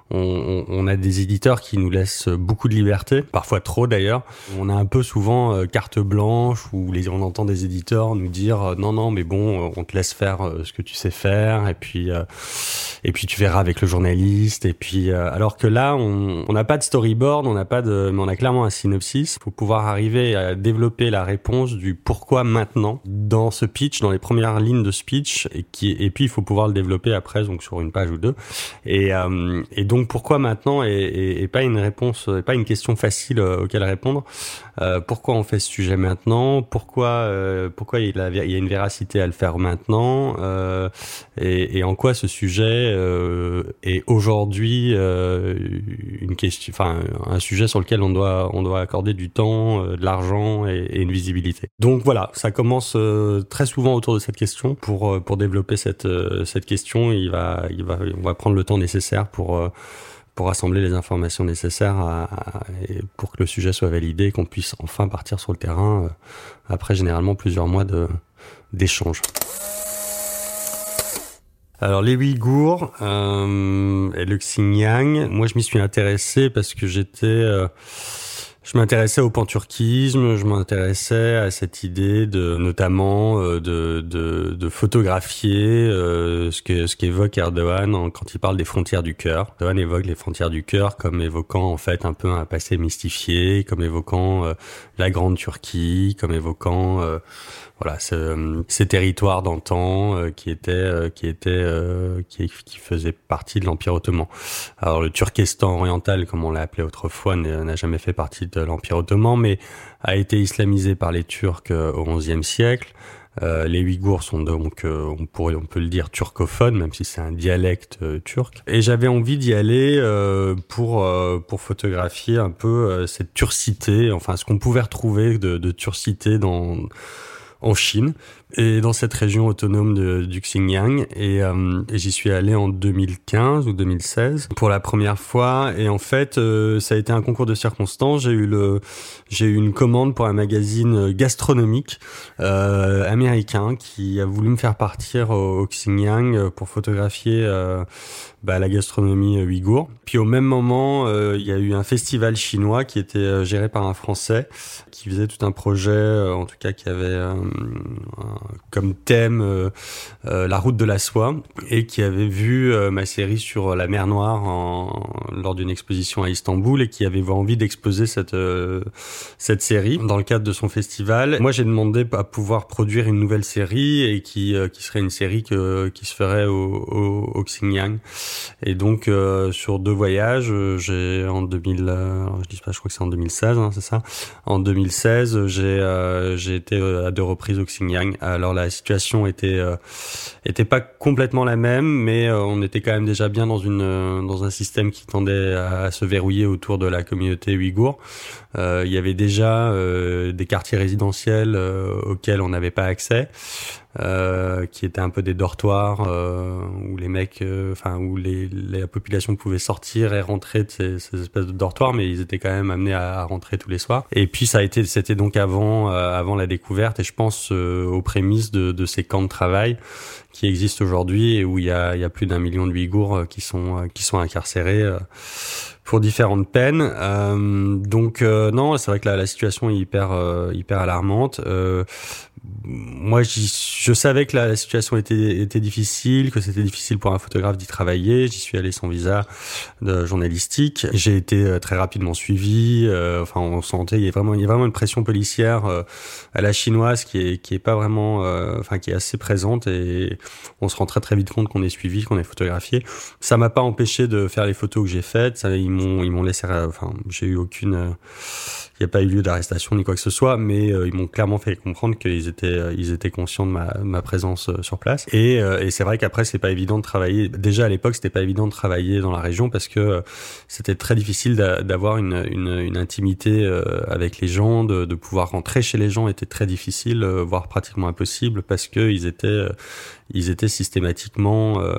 on, on, a des éditeurs qui nous laissent beaucoup de liberté, parfois trop d'ailleurs. On a un peu souvent euh, carte blanche où les, on entend des éditeurs nous dire euh, non non mais bon euh, on te laisse faire ce que tu sais faire et puis et puis tu verras avec le journaliste et puis alors que là on n'a pas de storyboard, on n'a pas de mais on a clairement un synopsis. Faut pouvoir arriver à développer la réponse du pourquoi maintenant dans ce pitch, dans les premières lignes de speech et qui et puis il faut pouvoir le développer après donc sur une page ou deux et et donc donc pourquoi maintenant et, pas une réponse, pas une question facile euh, auquel répondre? Euh, pourquoi on fait ce sujet maintenant? Pourquoi euh, pourquoi il, y a une véracité à le faire maintenant? Et, en quoi ce sujet est aujourd'hui une question, enfin un sujet sur lequel on doit on doit accorder du temps, de l'argent et, une visibilité. Donc voilà, ça commence très souvent autour de cette question. Pour pour développer cette cette question, il va il va on va prendre le temps nécessaire pour pour rassembler les informations nécessaires à, pour que le sujet soit validé et qu'on puisse enfin partir sur le terrain euh, après généralement plusieurs mois d'échanges. Alors les Ouïghours euh, et le Xinjiang, moi je m'y suis intéressé parce que j'étais euh, je m'intéressais au panturquisme, je m'intéressais à cette idée de, notamment, euh, de, de, de photographier euh, ce que ce qu'évoque Erdogan quand il parle des frontières du cœur. Erdogan évoque les frontières du cœur comme évoquant en fait un peu un passé mystifié, comme évoquant euh, la grande Turquie, comme évoquant voilà ce, ces territoires d'antan euh, qui étaient euh, qui étaient euh, qui, qui faisaient partie de l'empire ottoman. Alors le Turkestan oriental comme on l'a appelé autrefois n'a jamais fait partie de l'empire ottoman mais a été islamisé par les Turcs au XIe siècle. Euh, les Ouïghours sont donc, on pourrait, on peut le dire, turcophones, même si c'est un dialecte turc. Et j'avais envie d'y aller pour pour photographier un peu cette turcité, enfin ce qu'on pouvait retrouver de, de turcité dans en Chine et dans cette région autonome de, du Xinjiang. Et, euh, j'y suis allé en 2015 ou 2016 pour la première fois. Et en fait, euh, ça a été un concours de circonstances. J'ai eu le, j'ai eu une commande pour un magazine gastronomique euh, américain qui a voulu me faire partir au, au Xinjiang pour photographier bah, la gastronomie ouïghour. Puis au même moment, il y a eu un festival chinois qui était géré par un Français qui faisait tout un projet, en tout cas qui avait comme thème euh, euh, la route de la soie et qui avait vu euh, ma série sur la mer Noire en, lors d'une exposition à Istanbul et qui avait envie d'exposer cette cette série dans le cadre de son festival. Moi, j'ai demandé à pouvoir produire une nouvelle série et qui qui serait une série que, qui se ferait au, au Xinjiang. Et donc sur deux voyages, j'ai en 2000, je dis pas, je crois que c'est en 2016, hein, c'est ça. En 2016, j'ai j'ai été à deux reprises au Xinjiang alors la situation était euh, était pas complètement la même, mais euh, on était quand même déjà bien dans une euh, dans un système qui tendait à, se verrouiller autour de la communauté ouïghour. il y avait déjà des quartiers résidentiels auxquels on n'avait pas accès. Euh, qui étaient un peu des dortoirs euh, où les mecs, euh, enfin où les, la population pouvait sortir et rentrer de ces, ces, espèces de dortoirs, mais ils étaient quand même amenés à, à rentrer tous les soirs. Et puis ça a été, c'était donc avant, avant la découverte, et je pense aux prémices de, de, ces camps de travail qui existent aujourd'hui et où il y a, il y a plus d'un million de Ouïghours qui sont qui sont incarcérés pour différentes peines. Euh, donc non, c'est vrai que la, la, situation est hyper hyper alarmante. moi, je savais que la, situation était, était difficile, que c'était difficile pour un photographe d'y travailler. J'y suis allé sans visa de journalistique. J'ai été euh, très rapidement suivi. Euh, enfin, on sentait il y a vraiment, il y a vraiment une pression policière euh, à la chinoise qui est qui est pas vraiment, enfin, qui est assez présente et on se rend très très vite compte qu'on est suivi, qu'on est photographié. Ça m'a pas empêché de faire les photos que j'ai faites. Ça, m'ont ils m'ont laissé, enfin, j'ai eu aucune il n'y a pas eu lieu d'arrestation ni quoi que ce soit, mais euh, ils m'ont clairement fait comprendre qu'ils étaient, euh, ils étaient conscients de ma, présence euh, sur place. Et, et c'est vrai qu'après, c'est pas évident de travailler. Déjà à l'époque, c'était pas évident de travailler dans la région parce que c'était très difficile d'avoir une, une, une, intimité avec les gens, de, de, pouvoir rentrer chez les gens était très difficile, voire pratiquement impossible parce que ils étaient, ils étaient systématiquement, euh,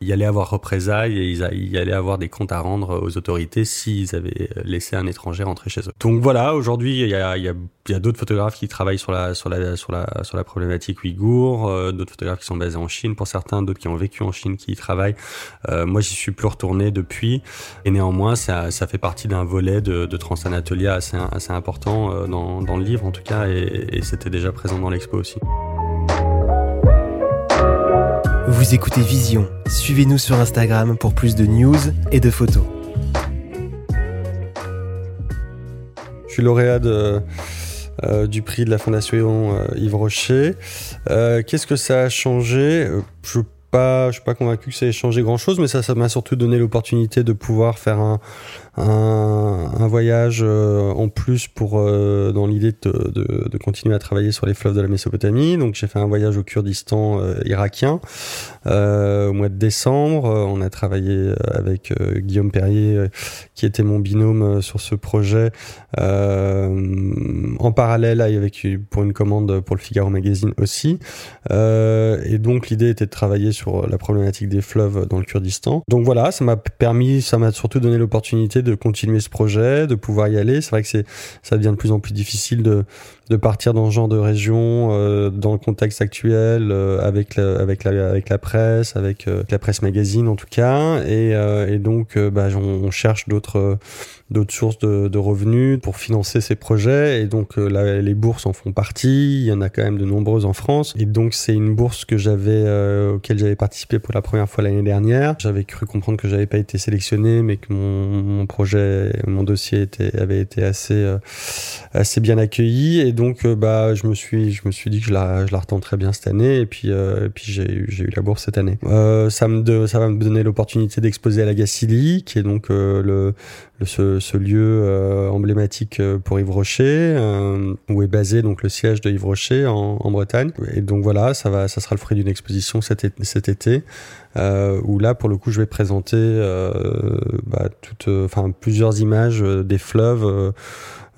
il allait avoir représailles et ils, il allait avoir des comptes à rendre aux autorités s'ils avaient laissé un étranger rentrer chez eux. Donc voilà, aujourd'hui, il y a, d'autres photographes qui travaillent sur la, sur la, sur la, sur la problématique ouïghour, euh, d'autres photographes qui sont basés en Chine pour certains, d'autres qui ont vécu en Chine qui y travaillent. Euh, moi, j'y suis plus retourné depuis, et néanmoins, ça, ça fait partie d'un volet de, de Transanatolia assez, assez important euh, dans, dans le livre en tout cas, et, et c'était déjà présent dans l'expo aussi. Vous écoutez Vision. Suivez-nous sur Instagram pour plus de news et de photos. Je suis lauréat euh, du prix de la Fondation euh, Yves Rocher. Euh, qu'est-ce que ça a changé? Je je suis pas convaincu que ça ait changé grand chose, mais ça m'a surtout donné l'opportunité de pouvoir faire un, un, voyage euh, en plus pour euh, dans l'idée de, de, de, continuer à travailler sur les fleuves de la Mésopotamie. Donc j'ai fait un voyage au Kurdistan euh, irakien au mois de décembre. on a travaillé avec Guillaume Perrier, qui était mon binôme sur ce projet, en parallèle avec pour une commande pour le Figaro Magazine aussi. et donc l'idée était de travailler sur la problématique des fleuves dans le Kurdistan. Donc voilà, ça m'a permis, ça m'a surtout donné l'opportunité de continuer ce projet, de pouvoir y aller. C'est vrai que c'est, ça devient de plus en plus difficile de, de partir dans ce genre de région, euh, dans le contexte actuel, euh, avec, la, avec, la, avec la presse, avec euh, la presse magazine en tout cas. Et, donc, bah, on, cherche d'autres d'autres sources de, de, revenus pour financer ces projets. Et donc, là, les bourses en font partie. Il y en a quand même de nombreuses en France. Et donc, c'est une bourse que j'avais, auquel j'avais participé pour la première fois l'année dernière. J'avais cru comprendre que j'avais pas été sélectionné, mais que mon, mon projet, mon dossier était, avait été assez, assez bien accueilli. Et donc, euh, bah, je me suis, je me suis dit que je la, je la retenterais bien cette année, et puis, euh, et puis j'ai, eu la bourse cette année. Euh, ça me, ça va me donner l'opportunité d'exposer à la Gacilly, qui est donc le, ce, lieu emblématique pour Yves Rocher, où est basé donc le siège de Yves Rocher en, Bretagne. Et donc voilà, ça va, ça sera le fruit d'une exposition cet, cet été. où là pour le coup je vais présenter bah, toutes, enfin plusieurs images des fleuves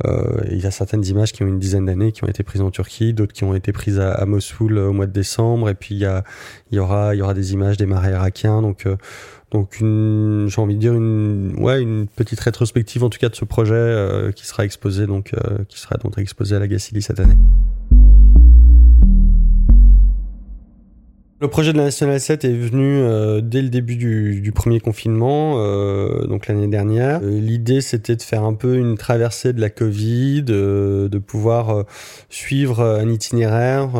euh, il y a certaines images qui ont une dizaine d'années qui ont été prises en Turquie, d'autres qui ont été prises à, Mossoul euh, au mois de décembre, et puis il y, y aura y aura des images des marais irakiens. Donc euh, donc j'ai envie de dire une ouais une petite rétrospective en tout cas de ce projet qui sera exposé donc qui sera donc exposé à la Gacilly cette année. Le projet de la National 7 est venu euh, dès le début du, premier confinement, euh, donc l'année dernière. Euh, l'idée, c'était de faire un peu une traversée de la Covid, de, pouvoir suivre un itinéraire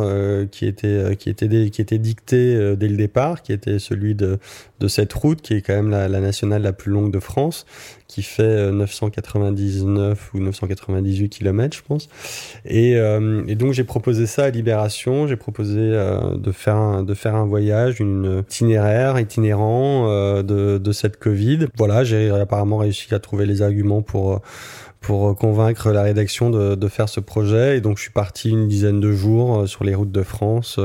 qui était qui était qui était dicté dès le départ, qui était celui de de cette route qui est quand même la, nationale la plus longue de France, qui fait 999 ou 998 km, je pense. Et, donc j'ai proposé ça à Libération. J'ai proposé de faire un, de faire un voyage, une itinéraire itinérant euh, de, cette Covid. Voilà, j'ai apparemment réussi à trouver les arguments pour pour convaincre la rédaction de, de, faire ce projet. Et donc, je suis parti une dizaine de jours sur les routes de France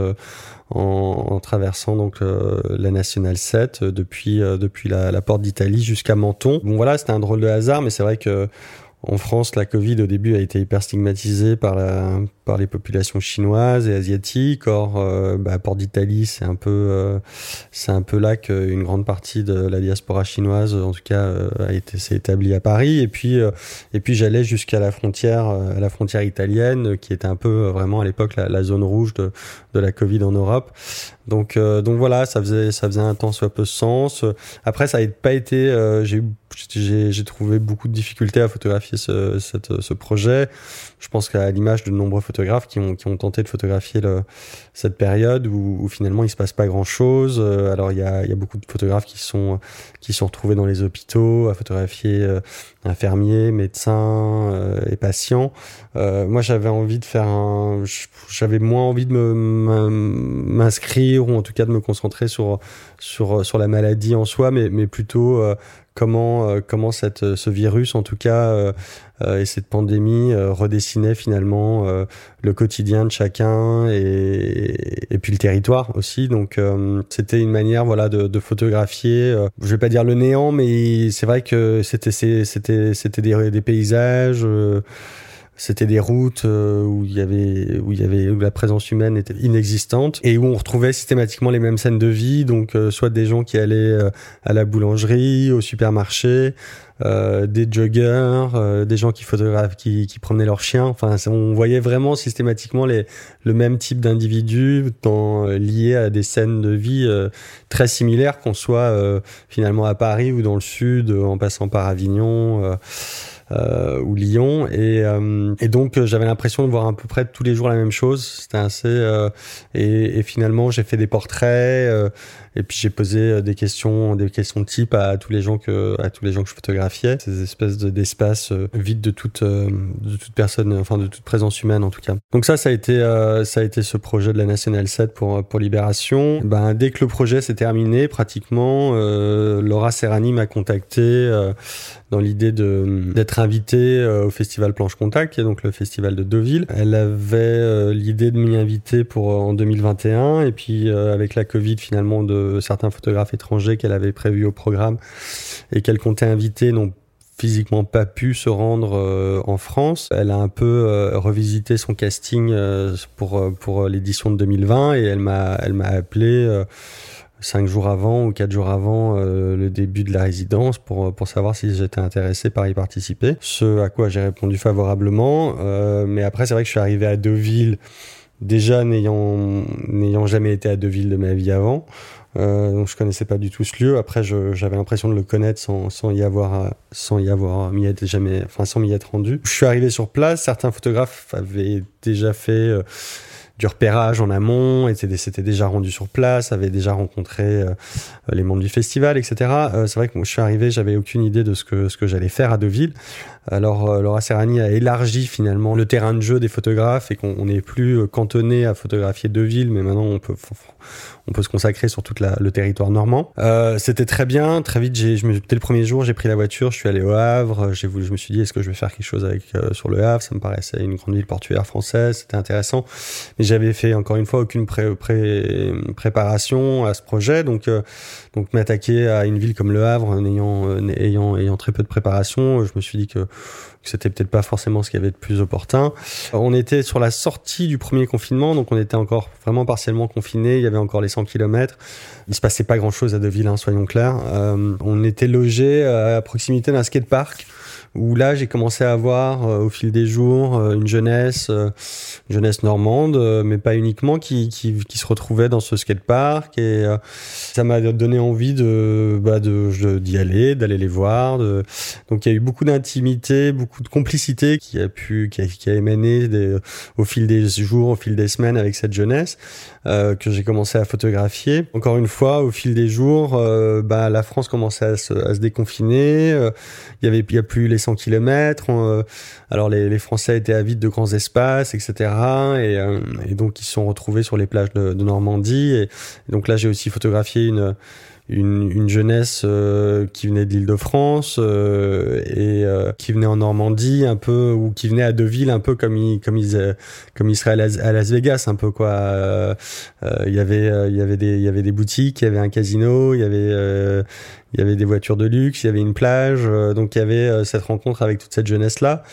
en, traversant donc euh, la nationale 7 euh, depuis euh, depuis la, la porte d'Italie jusqu'à Menton. Bon voilà, c'était un drôle de hasard, mais c'est vrai que en France, la Covid au début a été hyper stigmatisée par la par les populations chinoises et asiatiques. Or, euh, bah, Port d'Italie, c'est un peu, euh, c'est un peu là qu'une grande partie de la diaspora chinoise, en tout cas, euh, a été s'est établie à Paris. Et puis, et puis j'allais jusqu'à la frontière, à la frontière italienne, qui était un peu vraiment à l'époque la, zone rouge de, de la Covid en Europe. Donc, donc voilà, ça faisait, ça faisait un temps soit peu sens. Après, ça n'a pas été, j'ai j'ai trouvé beaucoup de difficultés à photographier ce, ce projet. Je pense qu'à l'image de nombreux photographes qui ont, tenté de photographier cette période où, finalement il se passe pas grand chose. alors il y a, beaucoup de photographes qui sont qui sont retrouvés dans les hôpitaux à photographier infirmiers, médecins et patients. moi j'avais envie de faire un, j'avais moins envie de m'inscrire ou en tout cas de me concentrer sur sur la maladie en soi, mais plutôt comment euh, comment cette euh, ce virus en tout cas euh, et cette pandémie redessinait finalement le quotidien de chacun et, puis le territoire aussi. Donc c'était une manière voilà de, de photographier je vais pas dire le néant mais c'est vrai que c'était c'était c'était des, des paysages c'était des routes euh, où il y avait où il y avait où la présence humaine était inexistante et où on retrouvait systématiquement les mêmes scènes de vie. Donc euh, soit des gens qui allaient euh, à la boulangerie au supermarché des joggers des gens qui photographes qui, qui promenaient leurs chiens. Enfin on voyait vraiment systématiquement les le même type d'individus liés à des scènes de vie très similaires qu'on soit finalement à Paris ou dans le sud en passant par Avignon euh, ou Lyon. Et, euh, et donc euh, j'avais l'impression de voir à peu près tous les jours la même chose. C'était assez euh, et, et, finalement j'ai fait des portraits et puis j'ai posé des questions, des questions type à tous les gens que, à tous les gens que je photographiais. Ces espèces d'espaces vides de toute, de toute personne, enfin de toute présence humaine en tout cas. Donc ça, ça a été, ça a été ce projet de la National 7 pour pour Libération. Ben dès que le projet s'est terminé, pratiquement, Laura Serrani m'a contacté dans l'idée de d'être invitée euh, au festival Planche Contact, qui est donc le festival de Deauville. Elle avait euh, l'idée de m'y inviter pour euh, en 2021, et puis avec la Covid finalement de certains photographes étrangers qu'elle avait prévus au programme et qu'elle comptait inviter n'ont physiquement pas pu se rendre en France. Elle a un peu revisité son casting pour pour l'édition de 2020 et elle m'a elle m'a appelé cinq jours avant ou quatre jours avant euh, le début de la résidence pour, pour savoir si j'étais intéressé par y participer. Ce à quoi j'ai répondu favorablement. Euh, mais après, c'est vrai que je suis arrivé à Deauville déjà n'ayant n'ayant jamais été à Deauville de ma vie avant. Euh, donc je connaissais pas du tout ce lieu. Après, j'avais l'impression de le connaître sans, y avoir sans y avoir m'y être jamais, enfin sans m'y être rendu. Je suis arrivé sur place. Certains photographes avaient déjà fait euh, du repérage en amont, c'était déjà rendu sur place, avait déjà rencontré euh, les membres du festival, etc. Euh, c'est vrai que je suis arrivé, j'avais aucune idée de ce que ce que j'allais faire à Deauville. Alors euh, Laura Serrani a élargi finalement le terrain de jeu des photographes et qu'on n'est plus cantonné à photographier Deauville, mais maintenant on peut on peut se consacrer sur tout le territoire normand. Euh, c'était très bien. Très vite, je me, dès le premier jour, j'ai pris la voiture, je suis allé au Havre. Voulu, je me suis dit, est-ce que je vais faire quelque chose avec euh, sur le Havre? Ça me paraissait une grande ville portuaire française. C'était intéressant. Mais j'avais fait encore une fois aucune pré, pré, préparation à ce projet, donc euh, donc m'attaquer à une ville comme le Havre en ayant euh, ayant très peu de préparation, je me suis dit que c'était peut-être pas forcément ce qu'il y avait de plus opportun. On était sur la sortie du premier confinement, donc on était encore vraiment partiellement confiné. Il y avait encore les 100 km. Il se passait pas grand-chose à Deauville, hein, soyons clairs. Euh, on était logé à proximité d'un skatepark où là j'ai commencé à avoir euh, au fil des jours euh, une jeunesse, euh, une jeunesse normande, mais pas uniquement, qui, qui, qui, se retrouvait dans ce skatepark et ça m'a donné envie de bah, de d'y aller, d'aller les voir. De... Donc il y a eu beaucoup d'intimité, beaucoup de complicité qui a pu qui a, qui a émané des, au fil des jours, au fil des semaines avec cette jeunesse euh, que j'ai commencé à photographier. Encore une fois, au fil des jours, euh, bah, la France commençait à se, à se déconfiner. Il y avait il y a plus les 100 km. Euh, alors les, les, Français étaient avides de grands espaces, etc. Et, euh, et donc ils se sont retrouvés sur les plages de, de Normandie. Et, donc là, j'ai aussi photographié une une, une jeunesse euh, qui venait de l'Île-de-France euh, et euh, qui venait en Normandie un peu ou qui venait à Deauville un peu comme ils comme ils comme ils seraient à Las, Vegas un peu quoi. Il y avait il y avait des il y avait des boutiques il y avait un casino il y avait il y avait des voitures de luxe, il y avait une plage, euh, donc il y avait euh, cette rencontre avec toute cette jeunesse là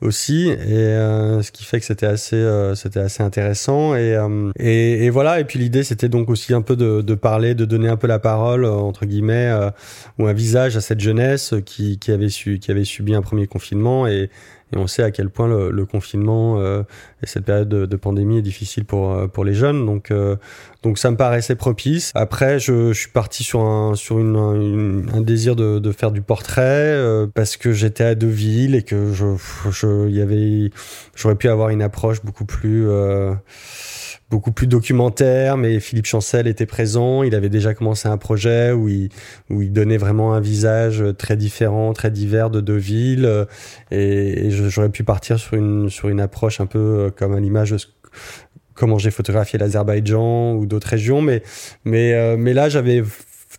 aussi, et euh, ce qui fait que c'était assez, c'était assez intéressant. Et, et, voilà. Et puis l'idée c'était donc aussi un peu de, parler, de donner un peu la parole parole entre guillemets ou un visage à cette jeunesse qui, qui avait su, qui avait subi un premier confinement. Et, et on sait à quel point le, confinement euh, et cette période de, pandémie est difficile pour euh, pour les jeunes. Donc euh, donc ça me paraissait propice. Après, je, je suis parti sur un sur une, un désir de, de, faire du portrait parce que j'étais à Deauville et que je je y avait j'aurais pu avoir une approche beaucoup plus beaucoup plus documentaire, mais Philippe Chancel était présent. Il avait déjà commencé un projet où il, donnait vraiment un visage très différent, très divers de deux villes. Et, j'aurais pu partir sur une, sur une approche un peu euh, comme à l'image de comment j'ai photographié l'Azerbaïdjan ou d'autres régions. Mais, mais, euh, mais là, j'avais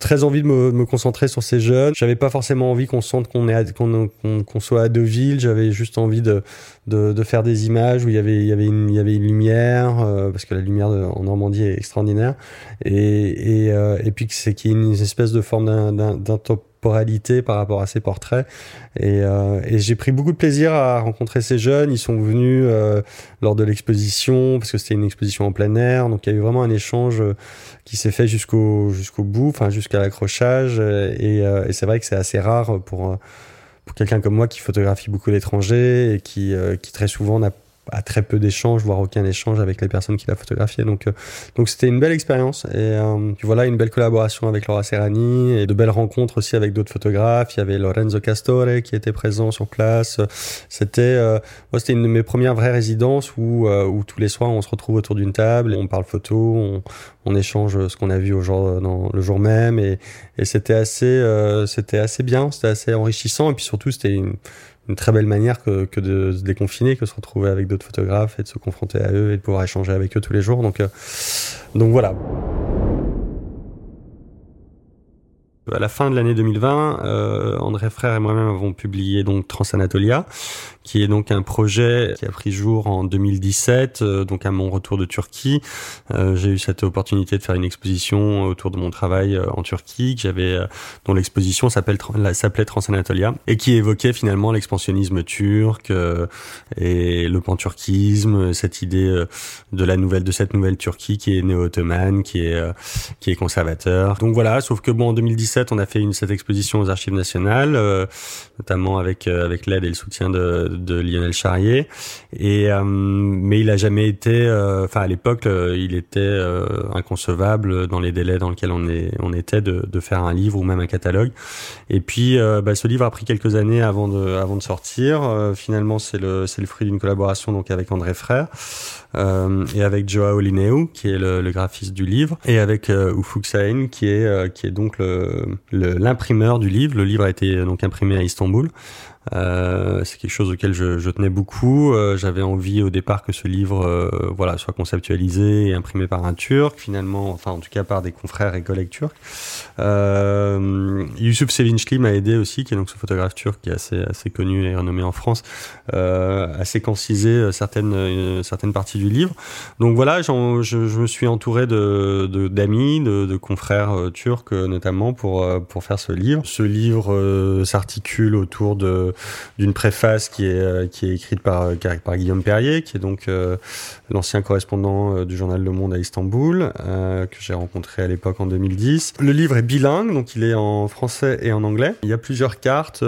très envie de me, concentrer sur ces jeunes. J'avais pas forcément envie qu'on sente qu'on est qu'on qu'on soit à Deauville. J'avais juste envie de, de, de faire des images où il y avait il y avait une il y avait une lumière euh, parce que la lumière en Normandie est extraordinaire et et, euh, et puis c'est qu'il y ait une espèce de forme d'un top par rapport à ces portraits. Et, euh, et j'ai pris beaucoup de plaisir à rencontrer ces jeunes. Ils sont venus euh, lors de l'exposition, parce que c'était une exposition en plein air. Donc il y a eu vraiment un échange euh, qui s'est fait jusqu'au jusqu'au bout, enfin jusqu'à l'accrochage. Et, et c'est vrai que c'est assez rare pour pour quelqu'un comme moi qui photographie beaucoup l'étranger et qui, qui très souvent n'a à très peu d'échanges, voire aucun échange avec les personnes qui l'a photographié. Donc, euh, donc c'était une belle expérience. Et euh, voilà, une belle collaboration avec Laura Serrani et de belles rencontres aussi avec d'autres photographes. Il y avait Lorenzo Castore qui était présent sur place. C'était, euh, c'était une de mes premières vraies résidences où, euh, où tous les soirs on se retrouve autour d'une table, on parle photo, on, on échange ce qu'on a vu au jour, dans le jour même. Et, et c'était assez, c'était assez bien, c'était assez enrichissant. Et puis surtout, c'était une une très belle manière que, de se déconfiner, que de se retrouver avec d'autres photographes et de se confronter à eux et de pouvoir échanger avec eux tous les jours. Donc, euh, donc voilà. À la fin de l'année 2020, euh, André Frère et moi-même avons publié donc Transanatolia, qui est donc un projet qui a pris jour en 2017, euh, donc à mon retour de Turquie. Euh, j'ai eu cette opportunité de faire une exposition autour de mon travail euh, en Turquie, que j'avais, dont l'exposition s'appelle s'appelait Transanatolia et qui évoquait finalement l'expansionnisme turc et le pan-turquisme, cette idée de la nouvelle de cette nouvelle Turquie qui est néo-ottomane, qui est qui est conservateur. Donc voilà, sauf que bon en 2017, on a fait une cette exposition aux Archives nationales, notamment avec avec l'aide et le soutien de de Lionel Charrier. Et euh, mais il a jamais été, euh, enfin à l'époque, euh, il était inconcevable dans les délais dans lesquels on est, on était de, de faire un livre ou même un catalogue. Et puis, bah, ce livre a pris quelques années avant de, avant de sortir. finalement, c'est le, c'est le fruit d'une collaboration donc avec André Frère. Euh, et avec Joao Lineu, qui est le, le, graphiste du livre, et avec euh, Ufuk qui est, qui est donc l'imprimeur du livre. Le livre a été donc imprimé à Istanbul. Euh, c'est quelque chose auquel je, je tenais beaucoup. Euh, j'avais envie au départ que ce livre, euh, voilà, soit conceptualisé et imprimé par un Turc, finalement, enfin en tout cas par des confrères et collègues turcs. Euh, Yusuf Sevinçli m'a aidé aussi, qui est donc ce photographe turc qui est assez assez connu et renommé en France, à séquenciser certaines certaines parties du livre. Donc voilà, je, je, me suis entouré de d'amis, de, de, confrères turcs notamment pour pour faire ce livre. Ce livre s'articule autour de d'une préface qui est, euh, qui est écrite par, euh, par Guillaume Perrier, qui est donc euh, l'ancien correspondant du journal Le Monde à Istanbul, que j'ai rencontré à l'époque en 2010. Le livre est bilingue, donc il est en français et en anglais. Il y a plusieurs cartes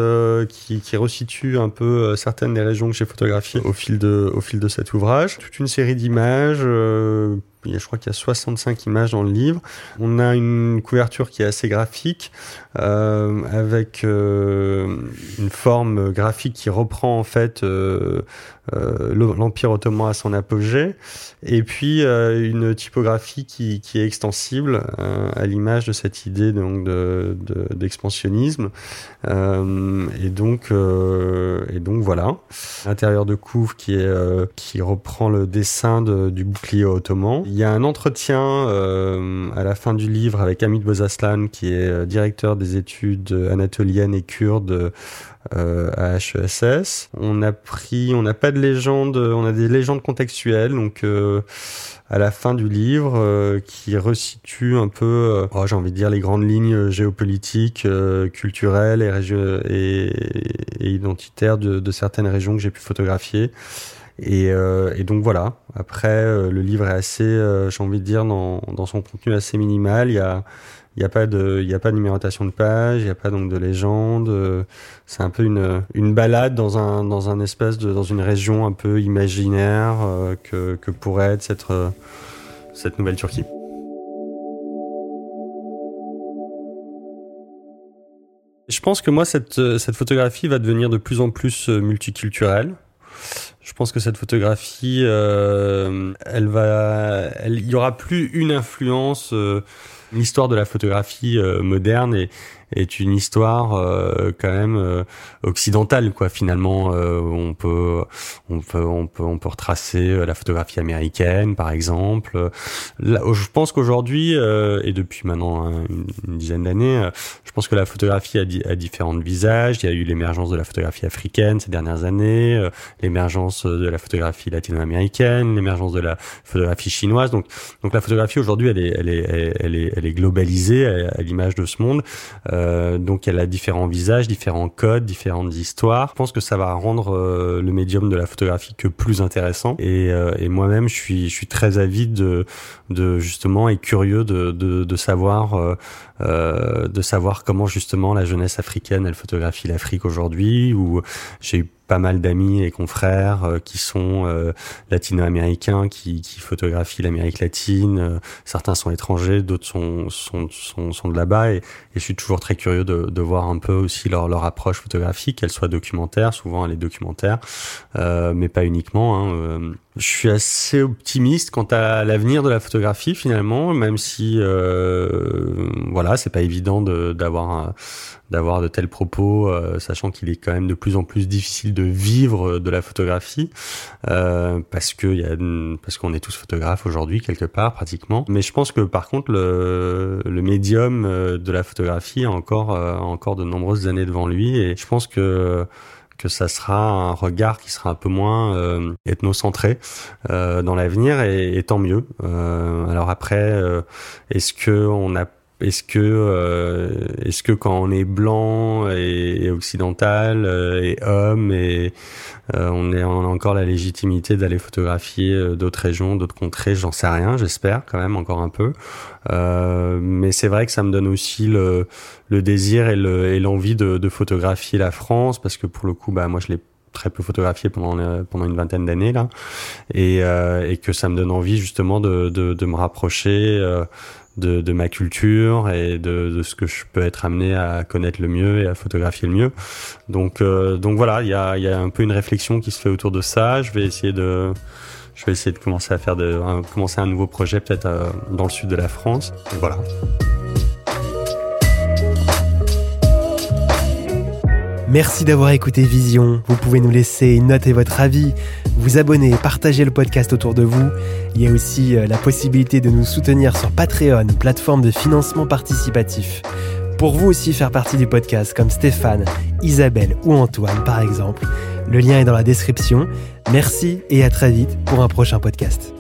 qui, qui resituent un peu certaines des régions que j'ai photographiées au fil de, au fil de cet ouvrage. Toute une série d'images je crois qu'il y a 65 images dans le livre. On a une couverture qui est assez graphique, euh, avec euh, une forme graphique qui reprend en fait euh, l'Empire ottoman à son apogée, et puis euh, une typographie qui, qui est extensible euh, à l'image de cette idée donc d'expansionnisme. De, et donc et donc voilà, l'intérieur de couvre qui est qui reprend le dessin de, du bouclier ottoman. Il y a un entretien à la fin du livre avec Hamid Bozaslan qui est directeur des études anatoliennes et kurdes euh, à HESS. On a pris, on n'a pas de légende, on a des légendes contextuelles, donc euh, à la fin du livre euh, qui resitue un peu, euh, oh, j'ai envie de dire les grandes lignes géopolitiques, culturelles et, et, et identitaires de, de, certaines régions que j'ai pu photographier. Et, et, donc voilà. Après, le livre est assez, j'ai envie de dire, dans, dans, son contenu assez minimal. Il y a Il n'y a pas de, il a pas de numérotation de page, il n'y a pas donc de légende. C'est un peu une, une balade dans un, dans un espèce de, dans une région un peu imaginaire que, que pourrait être cette, cette nouvelle Turquie. Je pense que moi, cette, euh, cette photographie va devenir de plus en plus euh, multiculturelle. Je pense que cette photographie, euh, elle va, il y aura plus une influence. L'histoire de la photographie moderne et, est une histoire euh, quand même euh, occidentale quoi finalement. Euh, on peut on peut on peut on peut retracer la photographie américaine par exemple. Là, je pense qu'aujourd'hui et depuis maintenant une, dizaine d'années je pense que la photographie a, a, différents visages. Il y a eu l'émergence de la photographie africaine ces dernières années l'émergence de la photographie latino-américaine l'émergence de la photographie chinoise. Donc donc la photographie aujourd'hui elle est elle est elle est elle est globalisée à, l'image de ce monde. Euh, donc elle a différents visages, différents codes, différentes histoires. Je pense que ça va rendre euh, le médium de la photographie que plus intéressant. Et, euh, et moi-même, je suis, je suis très avide de, de justement et curieux de, de, de savoir, de savoir comment justement la jeunesse africaine elle photographie l'Afrique aujourd'hui. Ou j'ai eu pas mal d'amis et confrères euh, qui sont euh, latino-américains, qui, qui photographient l'Amérique latine. Euh, certains sont étrangers, d'autres sont, sont, sont, sont, de là-bas. Et, et, je suis toujours très curieux de, de voir un peu aussi leur, leur approche photographique, qu'elle soit documentaire, souvent elle est documentaire, mais pas uniquement. Hein, je suis assez optimiste quant à l'avenir de la photographie finalement, même si euh, voilà, c'est pas évident d'avoir d'avoir de tels propos, euh, sachant qu'il est quand même de plus en plus difficile de vivre de la photographie euh, parce que y a parce qu'on est tous photographes aujourd'hui quelque part pratiquement. Mais je pense que par contre le, le médium euh, de la photographie a encore a encore de nombreuses années devant lui et je pense que que ça sera un regard qui sera un peu moins euh, ethnocentré euh, dans l'avenir et, tant mieux. Euh, alors après, euh, est-ce que on a est-ce que euh, est-ce que quand on est blanc et, occidental euh, et homme et euh, on est on a encore la légitimité d'aller photographier d'autres régions, d'autres contrées, j'en sais rien, j'espère quand même encore un peu. mais c'est vrai que ça me donne aussi le, le désir et l'envie de, de, photographier la France parce que pour le coup bah moi je l'ai très peu photographié pendant pendant une vingtaine d'années là et, et que ça me donne envie justement de, de, de me rapprocher de, ma culture et de, ce que je peux être amené à connaître le mieux et à photographier le mieux. Donc, euh, donc voilà, il y a, y a, un peu une réflexion qui se fait autour de ça. Je vais essayer de, je vais essayer de commencer à faire de, commencer un nouveau projet peut-être euh, dans le sud de la France. Voilà. Merci d'avoir écouté Vision. Vous pouvez nous laisser une note et votre avis, vous abonner et partager le podcast autour de vous. Il y a aussi euh, la possibilité de nous soutenir sur Patreon, plateforme de financement participatif. Pour vous aussi faire partie du podcast comme Stéphane, Isabelle ou Antoine par exemple, le lien est dans la description. Merci et à très vite pour un prochain podcast.